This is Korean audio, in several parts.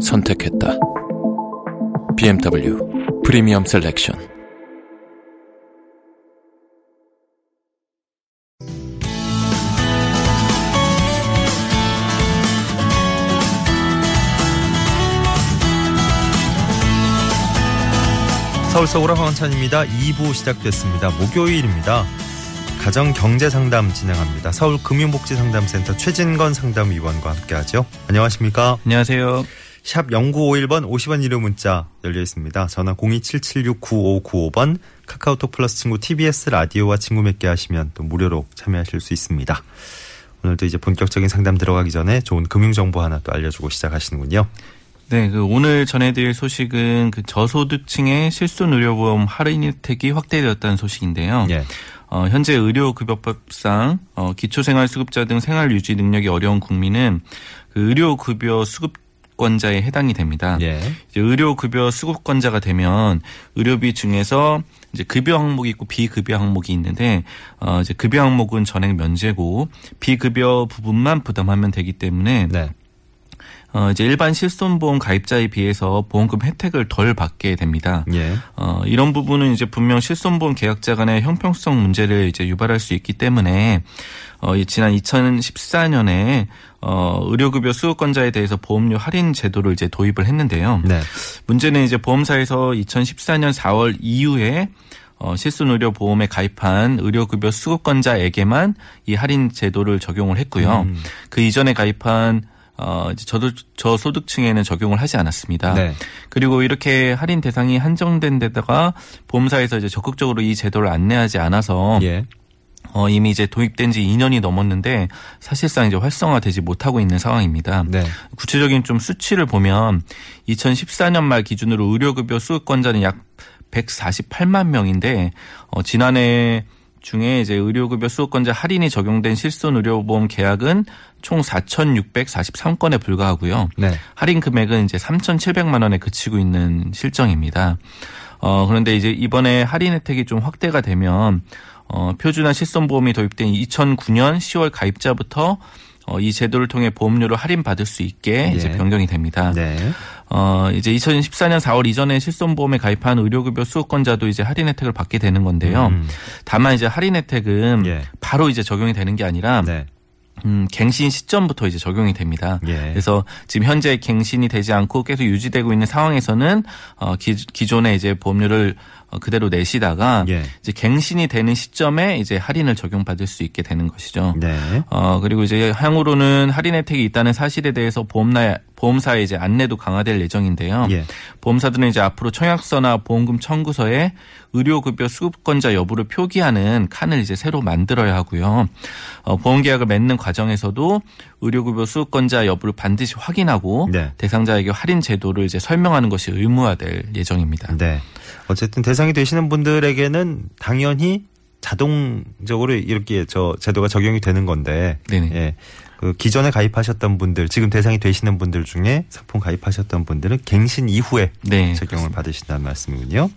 선택했다. BMW 프리미엄 셀렉션. 서울 서울의 황원찬입니다. 2부 시작됐습니다. 목요일입니다. 가정 경제 상담 진행합니다. 서울 금융복지상담센터 최진건 상담위원과 함께하죠. 안녕하십니까? 안녕하세요. 샵 0951번 50원 유료 문자 열려 있습니다. 전화 027769595번 카카오톡 플러스 친구 TBS 라디오와 친구 맺게 하시면 또 무료로 참여하실 수 있습니다. 오늘도 이제 본격적인 상담 들어가기 전에 좋은 금융 정보 하나 또 알려주고 시작하시는군요. 네, 그 오늘 전해드릴 소식은 그 저소득층의 실손 의료보험 할인 혜택이 확대되었다는 소식인데요. 예. 어, 현재 의료급여법상 어, 기초생활수급자 등 생활 유지 능력이 어려운 국민은 그 의료급여 수급 권자에 해당이 됩니다. 예. 이제 의료급여 수급권자가 되면 의료비 중에서 이제 급여 항목이 있고 비급여 항목이 있는데 어 이제 급여 항목은 전액 면제고 비급여 부분만 부담하면 되기 때문에 네. 어 이제 일반 실손보험 가입자에 비해서 보험금 혜택을 덜 받게 됩니다. 예. 어, 이런 부분은 이제 분명 실손보험 계약자 간의 형평성 문제를 이제 유발할 수 있기 때문에 어, 이 지난 2014년에 어, 의료급여 수급권자에 대해서 보험료 할인 제도를 이제 도입을 했는데요. 네. 문제는 이제 보험사에서 2014년 4월 이후에 어, 실손의료 보험에 가입한 의료급여 수급권자에게만 이 할인 제도를 적용을 했고요. 음. 그 이전에 가입한 어, 이제 저도, 저소득층에는 적용을 하지 않았습니다. 네. 그리고 이렇게 할인 대상이 한정된 데다가 보험사에서 이제 적극적으로 이 제도를 안내하지 않아서 예. 어, 이미 이제 도입된 지 2년이 넘었는데 사실상 이제 활성화되지 못하고 있는 상황입니다. 네. 구체적인 좀 수치를 보면 2014년 말 기준으로 의료급여 수급권자는 약 148만 명인데 어, 지난해 중에 이제 의료급여 수급권자 할인이 적용된 실손 의료보험 계약은 총 4,643건에 불과하고요. 네. 할인 금액은 이제 3,700만 원에 그치고 있는 실정입니다. 어, 그런데 이제 이번에 할인 혜택이 좀 확대가 되면 어, 표준화 실손보험이 도입된 2009년 10월 가입자부터 어, 이 제도를 통해 보험료를 할인받을 수 있게 이제 네. 변경이 됩니다. 네. 어, 이제 2014년 4월 이전에 실손보험에 가입한 의료급여 수급권자도 이제 할인 혜택을 받게 되는 건데요. 음. 다만 이제 할인 혜택은 예. 바로 이제 적용이 되는 게 아니라 네. 음, 갱신 시점부터 이제 적용이 됩니다. 예. 그래서 지금 현재 갱신이 되지 않고 계속 유지되고 있는 상황에서는 어, 기, 기존에 이제 보험료를 어, 그대로 내시다가 예. 이제 갱신이 되는 시점에 이제 할인을 적용받을 수 있게 되는 것이죠. 네. 어, 그리고 이제 향후로는 할인 혜택이 있다는 사실에 대해서 보험나, 보험사의 이제 안내도 강화될 예정인데요. 예. 보험사들은 이제 앞으로 청약서나 보험금 청구서에 의료급여 수급권자 여부를 표기하는 칸을 이제 새로 만들어야 하고요. 어, 보험계약을 맺는 과정에서도 의료급여 수급권자 여부를 반드시 확인하고 네. 대상자에게 할인 제도를 이제 설명하는 것이 의무화될 예정입니다. 네. 어쨌든 대상이 되시는 분들에게는 당연히 자동적으로 이렇게 저 제도가 적용이 되는 건데 네네. 예. 그 기존에 가입하셨던 분들, 지금 대상이 되시는 분들 중에 상품 가입하셨던 분들은 갱신 이후에 네, 적용을 받으신다는 말씀이군요.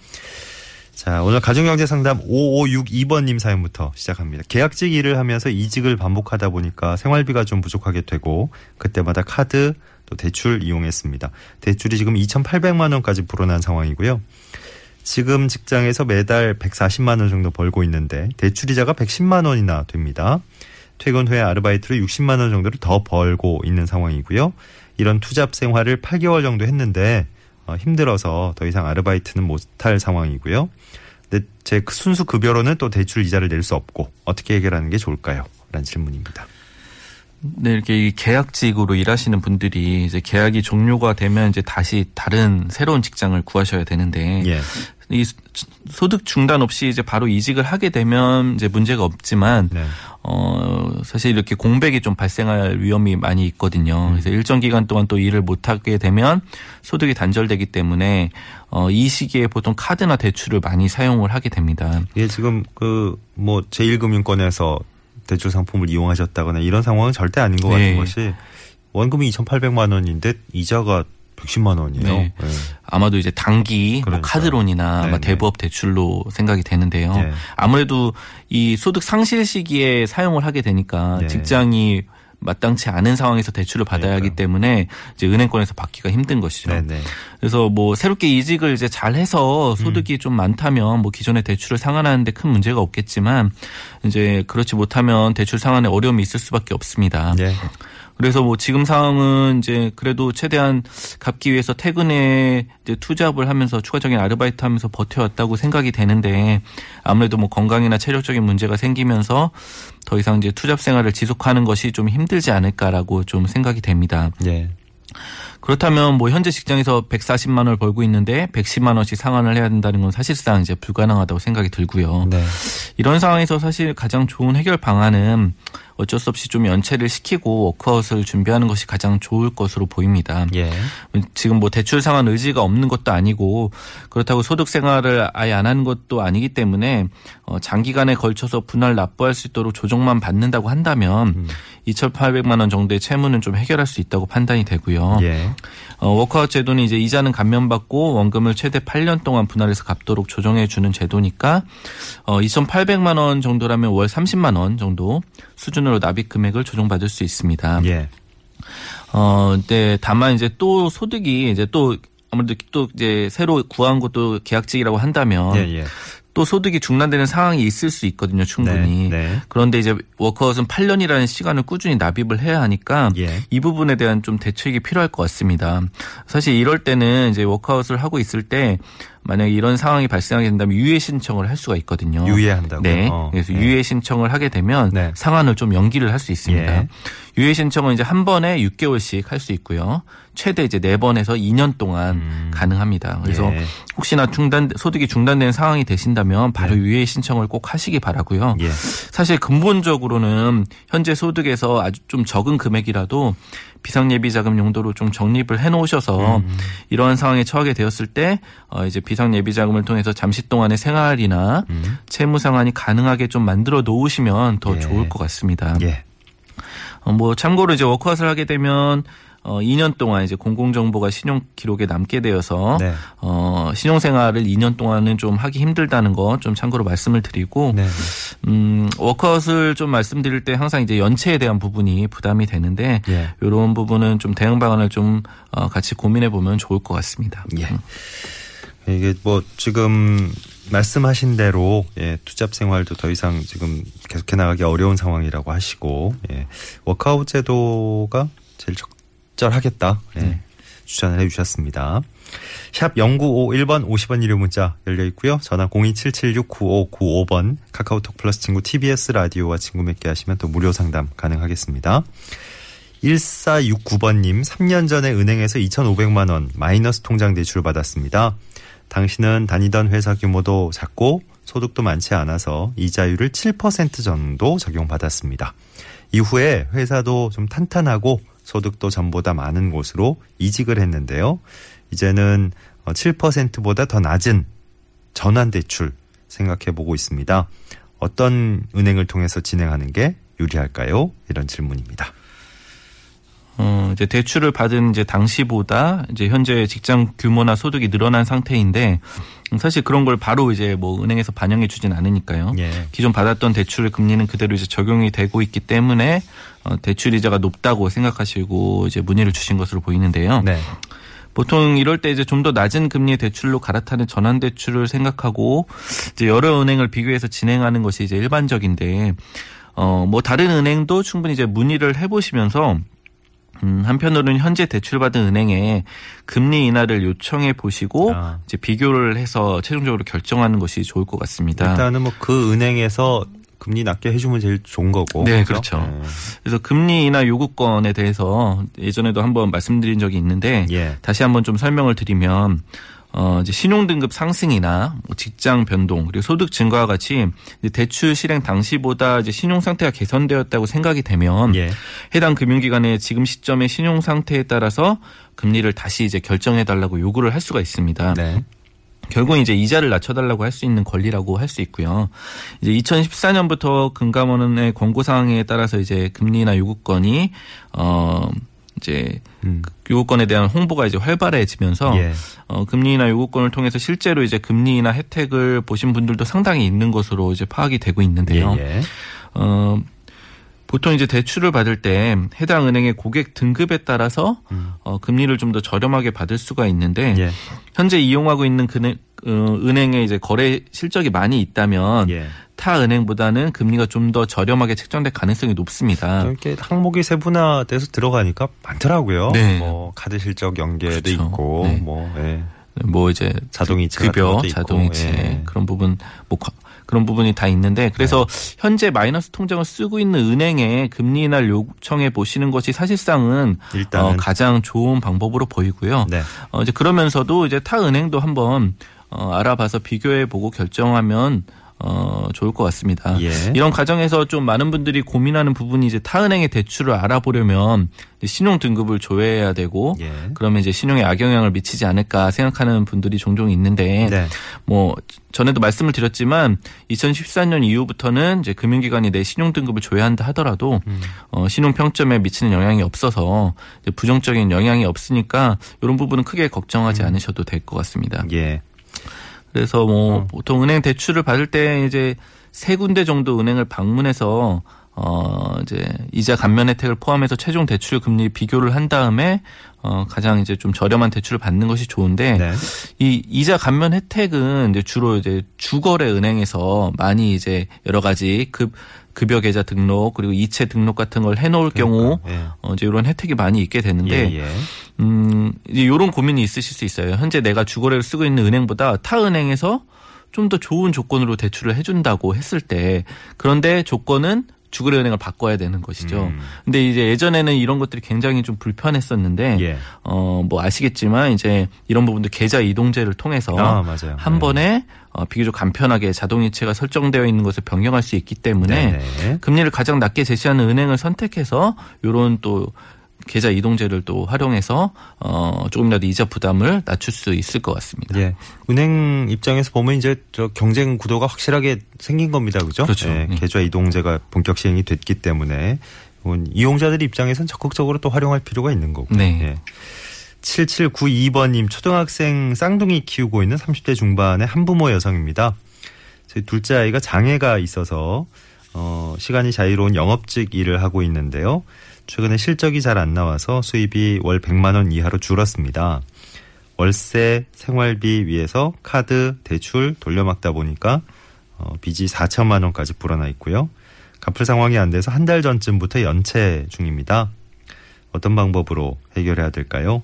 자, 오늘 가정경제 상담 5562번님 사연부터 시작합니다. 계약직 일을 하면서 이직을 반복하다 보니까 생활비가 좀 부족하게 되고 그때마다 카드 또 대출 이용했습니다. 대출이 지금 2,800만 원까지 불어난 상황이고요. 지금 직장에서 매달 140만 원 정도 벌고 있는데 대출이자가 110만 원이나 됩니다. 퇴근 후에 아르바이트로 60만 원 정도를 더 벌고 있는 상황이고요. 이런 투잡 생활을 8개월 정도 했는데 어, 힘들어서 더 이상 아르바이트는 못할 상황이고요. 근데 제 순수 급여로는 또 대출 이자를 낼 수 없고 어떻게 해결하는 게 좋을까요? 라는 질문입니다. 네, 이렇게 이 계약직으로 일하시는 분들이 이제 계약이 종료가 되면 이제 다시 다른 새로운 직장을 구하셔야 되는데 예. 이 소득 중단 없이 이제 바로 이직을 하게 되면 이제 문제가 없지만 네. 어 사실 이렇게 공백이 좀 발생할 위험이 많이 있거든요. 그래서 일정 기간 동안 또 일을 못 하게 되면 소득이 단절되기 때문에 어이 시기에 보통 카드나 대출을 많이 사용을 하게 됩니다. 이게 지금 그 뭐 제1금융권에서 대출 상품을 이용하셨다거나 이런 상황은 절대 아닌 것 네. 같은 것이 원금이 2,800만 원인데 이자가 110만 원이에요. 네. 네. 아마도 이제 단기 뭐. 카드론이나 아마 네네. 대부업 대출로 생각이 되는데요. 네. 아무래도 이 소득 상실 시기에 사용을 하게 되니까 네. 직장이 마땅치 않은 상황에서 대출을 받아야 하기 그러니까요. 때문에 이제 은행권에서 받기가 힘든 것이죠. 네네. 그래서 뭐 새롭게 이직을 이제 잘 해서 소득이 좀 많다면 뭐 기존의 대출을 상환하는데 큰 문제가 없겠지만 이제 그렇지 못하면 대출 상환에 어려움이 있을 수밖에 없습니다. 네. 그래서 뭐 지금 상황은 이제 그래도 최대한 갚기 위해서 퇴근에 이제 투잡을 하면서 추가적인 아르바이트 하면서 버텨왔다고 생각이 되는데 아무래도 뭐 건강이나 체력적인 문제가 생기면서 더 이상 이제 투잡 생활을 지속하는 것이 좀 힘들지 않을까라고 좀 생각이 됩니다. 예. 그렇다면 뭐 현재 직장에서 140만 원을 벌고 있는데 110만 원씩 상환을 해야 된다는 건 사실상 이제 불가능하다고 생각이 들고요. 네. 이런 상황에서 사실 가장 좋은 해결 방안은 어쩔 수 없이 좀 연체를 시키고 워크아웃을 준비하는 것이 가장 좋을 것으로 보입니다. 예. 지금 뭐 대출 상환 의지가 없는 것도 아니고 그렇다고 소득 생활을 아예 안 하는 것도 아니기 때문에 어 장기간에 걸쳐서 분할 납부할 수 있도록 조정만 받는다고 한다면 음. 2,800만 원 정도의 채무는 좀 해결할 수 있다고 판단이 되고요. 예. 어, 워크아웃 제도는 이제 이자는 감면받고 원금을 최대 8년 동안 분할해서 갚도록 조정해 주는 제도니까 어, 2,800만 원 정도라면 월 30만 원 정도 수준으로 납입 금액을 조정받을 수 있습니다. 예. 어, 네, 다만 이제 또 소득이 이제 또 아무래도 또 이제 새로 구한 것도 계약직이라고 한다면 예. 예. 또 소득이 중단되는 상황이 있을 수 있거든요, 충분히. 네, 네. 그런데 이제 워크아웃은 8년이라는 시간을 꾸준히 납입을 해야 하니까 예. 이 부분에 대한 좀 대책이 필요할 것 같습니다. 사실 이럴 때는 이제 워크아웃을 하고 있을 때 만약에 이런 상황이 발생하게 된다면 유예 신청을 할 수가 있거든요. 유예한다고요? 네. 어, 그래서 네. 유예 신청을 하게 되면 네. 상환을 좀 연기를 할 수 있습니다. 예. 유예 신청은 이제 한 번에 6개월씩 할 수 있고요. 최대 이제 4번에서 2년 동안 음. 가능합니다. 그래서 예. 혹시나 중단 소득이 중단되는 상황이 되신다면 바로 유예 신청을 꼭 하시기 바라고요. 예. 사실 근본적으로는 현재 소득에서 아주 좀 적은 금액이라도 비상예비자금 용도로 좀 적립을 해놓으셔서 음. 이러한 상황에 처하게 되었을 때 어, 이제 비상예비자금을 통해서 잠시 동안의 생활이나 음. 채무 상환이 가능하게 좀 만들어 놓으시면 더 예. 좋을 것 같습니다. 예. 어, 뭐 참고로 이제 워크아웃을 하게 되면 어 2년 동안 이제 공공 정보가 신용 기록에 남게 되어서 네. 어 신용 생활을 2년 동안은 좀 하기 힘들다는 거 좀 참고로 말씀을 드리고 네. 음 워크아웃을 좀 말씀드릴 때 항상 이제 연체에 대한 부분이 부담이 되는데 예. 이런 부분은 좀 대응 방안을 좀 어, 같이 고민해 보면 좋을 것 같습니다. 예. 이게 뭐 지금 말씀하신 대로 예, 투잡 생활도 더 이상 지금 계속해 나가기 어려운 상황이라고 하시고 예, 워크아웃 제도가 제일 적 절하겠다 예, 네. 추천을 해주셨습니다. 샵 0951번 50원 유료 문자 열려 있고요. 전화 027769595번 카카오톡 플러스 친구 TBS 라디오와 친구 맺게 하시면 또 무료 상담 가능하겠습니다. 1469번님 3년 전에 은행에서 2,500만 원 마이너스 통장 대출을 받았습니다. 당신은 다니던 회사 규모도 작고 소득도 많지 않아서 이자율을 7% 정도 적용받았습니다. 이후에 회사도 좀 탄탄하고 소득도 전보다 많은 곳으로 이직을 했는데요. 이제는 7%보다 더 낮은 전환 대출 생각해 보고 있습니다. 어떤 은행을 통해서 진행하는 게 유리할까요? 이런 질문입니다. 어, 이제 대출을 받은 이제 당시보다 이제 현재 직장 규모나 소득이 늘어난 상태인데 사실 그런 걸 바로 이제 뭐 은행에서 반영해 주진 않으니까요. 예. 기존 받았던 대출 금리는 그대로 이제 적용이 되고 있기 때문에 어, 대출 이자가 높다고 생각하시고 이제 문의를 주신 것으로 보이는데요. 네. 보통 이럴 때 이제 좀 더 낮은 금리의 대출로 갈아타는 전환 대출을 생각하고 이제 여러 은행을 비교해서 진행하는 것이 이제 일반적인데 어뭐 다른 은행도 충분히 이제 문의를 해보시면서 음, 한편으로는 현재 대출받은 은행에 금리 인하를 요청해 보시고 아. 이제 비교를 해서 최종적으로 결정하는 것이 좋을 것 같습니다. 일단은 뭐 그 은행에서 금리 낮게 해주면 제일 좋은 거고. 네, 그렇죠? 그렇죠. 그래서 금리 인하 요구권에 대해서 예전에도 한번 말씀드린 적이 있는데 예. 다시 한번 좀 설명을 드리면 어, 이제 신용등급 상승이나 뭐 직장 변동 그리고 소득 증가와 같이 대출 실행 당시보다 이제 신용 상태가 개선되었다고 생각이 되면 예. 해당 금융기관의 지금 시점의 신용 상태에 따라서 금리를 다시 이제 결정해 달라고 요구를 할 수가 있습니다. 네. 결국 이제 이자를 낮춰달라고 할 수 있는 권리라고 할 수 있고요. 이제 2014년부터 금감원의 권고 사항에 따라서 이제 금리나 요구권이 어 이제 음. 요구권에 대한 홍보가 이제 활발해지면서 예. 어 금리나 요구권을 통해서 실제로 이제 금리나 혜택을 보신 분들도 상당히 있는 것으로 이제 파악이 되고 있는데요. 예. 예. 어 보통 이제 대출을 받을 때 해당 은행의 고객 등급에 따라서 어 금리를 좀 더 저렴하게 받을 수가 있는데 예. 현재 이용하고 있는 그네, 어, 은행의 이제 거래 실적이 많이 있다면 예. 타 은행보다는 금리가 좀 더 저렴하게 책정될 가능성이 높습니다. 이렇게 항목이 세분화돼서 들어가니까 많더라고요. 네. 뭐 카드 실적 연계도 그렇죠. 있고 네. 뭐 예. 뭐 이제 자동이체 급여, 자동이체 예. 그런 부분 뭐 과- 그런 부분이 다 있는데 그래서 네. 현재 마이너스 통장을 쓰고 있는 은행에 금리 인하를 요청해 보시는 것이 사실상은 어, 가장 좋은 방법으로 보이고요. 네. 어, 이제 그러면서도 이제 타 은행도 한번 어, 알아봐서 비교해 보고 결정하면 어, 좋을 것 같습니다. 예. 이런 과정에서 좀 많은 분들이 고민하는 부분이 이제 타 은행의 대출을 알아보려면 신용 등급을 조회해야 되고 예. 그러면 이제 신용에 악영향을 미치지 않을까 생각하는 분들이 종종 있는데 네. 뭐 전에도 말씀을 드렸지만 2014년 이후부터는 이제 금융기관이 내 신용 등급을 조회한다 하더라도 음. 어, 신용 평점에 미치는 영향이 없어서 부정적인 영향이 없으니까 이런 부분은 크게 걱정하지 음. 않으셔도 될 것 같습니다. 예. 그래서 뭐 어. 보통 은행 대출을 받을 때 이제 세 군데 정도 은행을 방문해서 어 이제 이자 감면 혜택을 포함해서 최종 대출 금리 비교를 한 다음에 어 가장 이제 좀 저렴한 대출을 받는 것이 좋은데 네. 이 이자 감면 혜택은 이제 주로 이제 주거래 은행에서 많이 이제 여러 가지 급 급여 계좌 등록 그리고 이체 등록 같은 걸 해놓을 경우 예. 어 이제 이런 혜택이 많이 있게 되는데 예, 예. 음, 이제 요런 고민이 있으실 수 있어요. 현재 내가 주거래를 쓰고 있는 은행보다 타 은행에서 좀 더 좋은 조건으로 대출을 해준다고 했을 때 그런데 조건은 주거래 은행을 바꿔야 되는 것이죠. 음. 근데 이제 예전에는 이런 것들이 굉장히 좀 불편했었는데 예. 어, 뭐 아시겠지만 이제 이런 부분도 계좌 이동제를 통해서 아, 맞아요. 한 네. 번에 어, 비교적 간편하게 자동이체가 설정되어 있는 것을 변경할 수 있기 때문에 네네. 금리를 가장 낮게 제시하는 은행을 선택해서 요런 또 계좌 이동제를 또 활용해서 어 조금이라도 이자 부담을 낮출 수 있을 것 같습니다. 예. 은행 입장에서 보면 이제 저 경쟁 구도가 확실하게 생긴 겁니다. 그죠? 그렇죠. 예, 네. 계좌 이동제가 본격 시행이 됐기 때문에 이용자들 입장에서는 적극적으로 또 활용할 필요가 있는 거고. 네. 예. 7792번님 초등학생 쌍둥이 키우고 있는 30대 중반의 한부모 여성입니다. 저희 둘째 아이가 장애가 있어서 어, 시간이 자유로운 영업직 일을 하고 있는데요. 최근에 실적이 잘 안 나와서 수입이 월 100만 원 이하로 줄었습니다. 월세, 생활비 위해서 카드, 대출 돌려막다 보니까 어, 빚이 4천만 원까지 불어나 있고요. 갚을 상황이 안 돼서 한 달 전쯤부터 연체 중입니다. 어떤 방법으로 해결해야 될까요?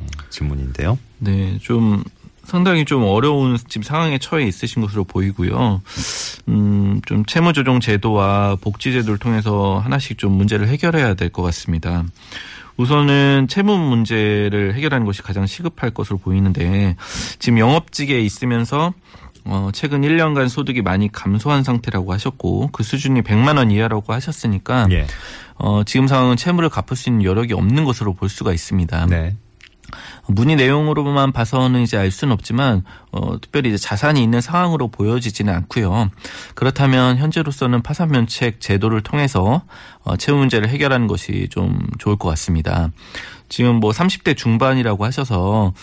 음, 질문인데요. 네, 좀 상당히 좀 어려운 지금 상황에 처해 있으신 것으로 보이고요. 음, 좀 채무 조정 제도와 복지 제도를 통해서 하나씩 좀 문제를 해결해야 될 것 같습니다. 우선은 채무 문제를 해결하는 것이 가장 시급할 것으로 보이는데 지금 영업직에 있으면서 어, 최근 1년간 소득이 많이 감소한 상태라고 하셨고 그 수준이 100만 원 이하라고 하셨으니까 예. 어, 지금 상황은 채무를 갚을 수 있는 여력이 없는 것으로 볼 수가 있습니다. 네. 문의 내용으로만 봐서는 이제 알 수는 없지만 어, 특별히 이제 자산이 있는 상황으로 보여지지는 않고요. 그렇다면 현재로서는 파산 면책 제도를 통해서 어, 채무 문제를 해결하는 것이 좀 좋을 것 같습니다. 지금 뭐 30대 중반이라고 하셔서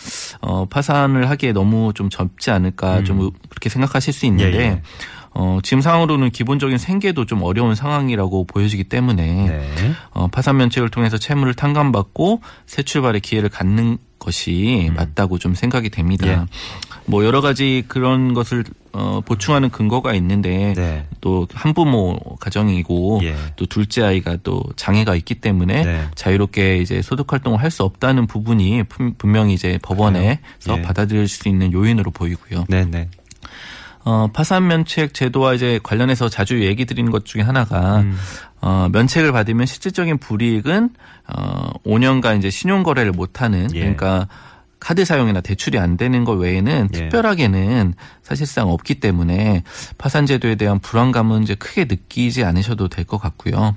어, 파산을 하기에 너무 좀 젊지 않을까 좀 그렇게 생각하실 수 있는데 음. 예, 예. 어, 지금 상황으로는 기본적인 생계도 좀 어려운 상황이라고 보여지기 때문에 네. 어, 파산 면책을 통해서 채무를 탕감받고 새 출발의 기회를 갖는 것이 맞다고 좀 생각이 됩니다. 음. 예. 뭐 여러 가지 그런 것을 어, 보충하는 근거가 있는데 네. 또 한부모 가정이고 예. 또 둘째 아이가 또 장애가 있기 때문에 네. 자유롭게 이제 소득 활동을 할 수 없다는 부분이 분- 분명히 이제 법원에서 예. 받아들일 수 있는 요인으로 보이고요. 네, 네. 어, 파산 면책 제도와 이제 관련해서 자주 얘기 드리는 것 중에 하나가 음. 어, 면책을 받으면 실질적인 불이익은 어, 5년간 이제 신용 거래를 못 하는 예. 그러니까 카드 사용이나 대출이 안 되는 것 외에는 예. 특별하게는 사실상 없기 때문에 파산 제도에 대한 불안감은 이제 크게 느끼지 않으셔도 될 것 같고요.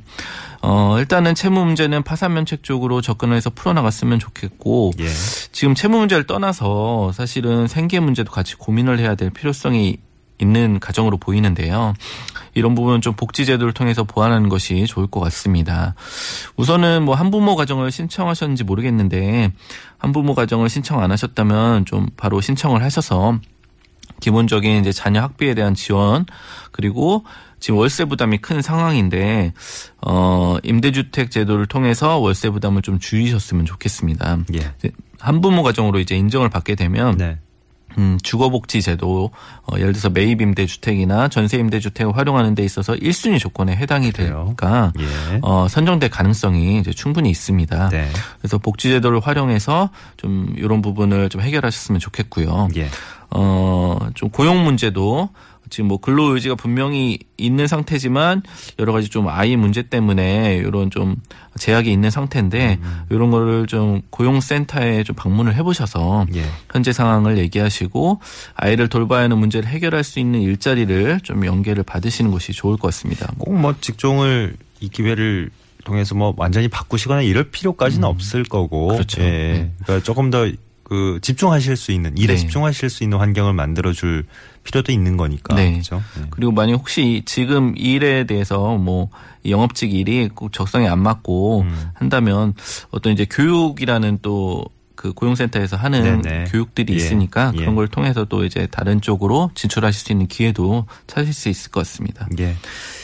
어, 일단은 채무 문제는 파산 면책 쪽으로 접근을 해서 풀어나갔으면 좋겠고 예. 지금 채무 문제를 떠나서 사실은 생계 문제도 같이 고민을 해야 될 필요성이 있는 가정으로 보이는데요. 이런 부분은 좀 복지 제도를 통해서 보완하는 것이 좋을 것 같습니다. 우선은 뭐 한부모 가정을 신청하셨는지 모르겠는데 한부모 가정을 신청 안 하셨다면 좀 바로 신청을 하셔서 기본적인 이제 자녀 학비에 대한 지원 그리고 지금 월세 부담이 큰 상황인데 어 임대주택 제도를 통해서 월세 부담을 좀 줄이셨으면 좋겠습니다. 예. 한부모 가정으로 이제 인정을 받게 되면 네. 음, 주거복지 제도, 어, 예를 들어서 매입 임대주택이나 전세 임대주택을 활용하는 데 있어서 1순위 조건에 해당이? 되니까, 예. 어, 선정될 가능성이 이제 충분히 있습니다. 네. 그래서 복지제도를 활용해서 좀 이런 부분을 좀 해결하셨으면 좋겠고요. 예. 어, 좀 고용 문제도 지금 뭐 근로 의지가 분명히 있는 상태지만 여러 가지 좀 아이 문제 때문에 이런 좀 제약이 있는 상태인데 음. 이런 거를 좀 고용센터에 좀 방문을 해보셔서 예. 현재 상황을 얘기하시고 아이를 돌봐야 하는 문제를 해결할 수 있는 일자리를 좀 연계를 받으시는 것이 좋을 것 같습니다. 꼭 뭐 직종을 이 기회를 통해서 뭐 완전히 바꾸시거나 이럴 필요까지는 없을 거고. 그렇죠. 예. 네. 그러니까 조금 더 그 집중하실 수 있는 일에 네. 집중하실 수 있는 환경을 만들어 줄 필요도 있는 거니까. 네. 그렇죠. 예. 그리고 만약 혹시 지금 일에 대해서 뭐이 영업직 일이 꼭 적성에 안 맞고 음. 한다면 어떤 이제 교육이라는 또 그 고용센터에서 하는 네네. 교육들이 예. 있으니까 예. 그런 걸 통해서 또 이제 다른 쪽으로 진출하실 수 있는 기회도 찾을 수 있을 것 같습니다. 예.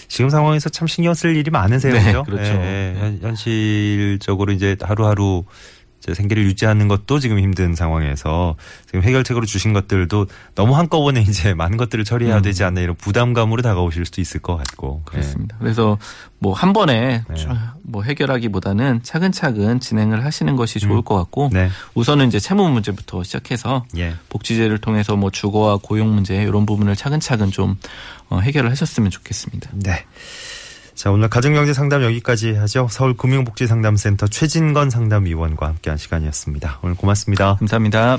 지금 상황에서 참 신경 쓸 일이 많으세요. 네, 그죠? 그렇죠. 예, 예. 현- 현실적으로 이제 하루하루 생계를 유지하는 것도 지금 힘든 상황에서 지금 해결책으로 주신 것들도 너무 한꺼번에 이제 많은 것들을 처리해야 음. 되지 않나 이런 부담감으로 다가오실 수도 있을 것 같고. 예. 그렇습니다. 그래서 뭐 한 번에 네. 쫙뭐 해결하기보다는 차근차근 진행을 하시는 것이 좋을 음. 것 같고 네. 우선은 이제 채무 문제부터 시작해서 예. 복지제를 통해서 뭐 주거와 고용 문제 이런 부분을 차근차근 좀 어, 해결을 하셨으면 좋겠습니다. 네. 자, 오늘 가정경제 상담 여기까지 하죠. 서울 금융복지상담센터 최진건 상담위원과 함께한 시간이었습니다. 오늘 고맙습니다. 감사합니다.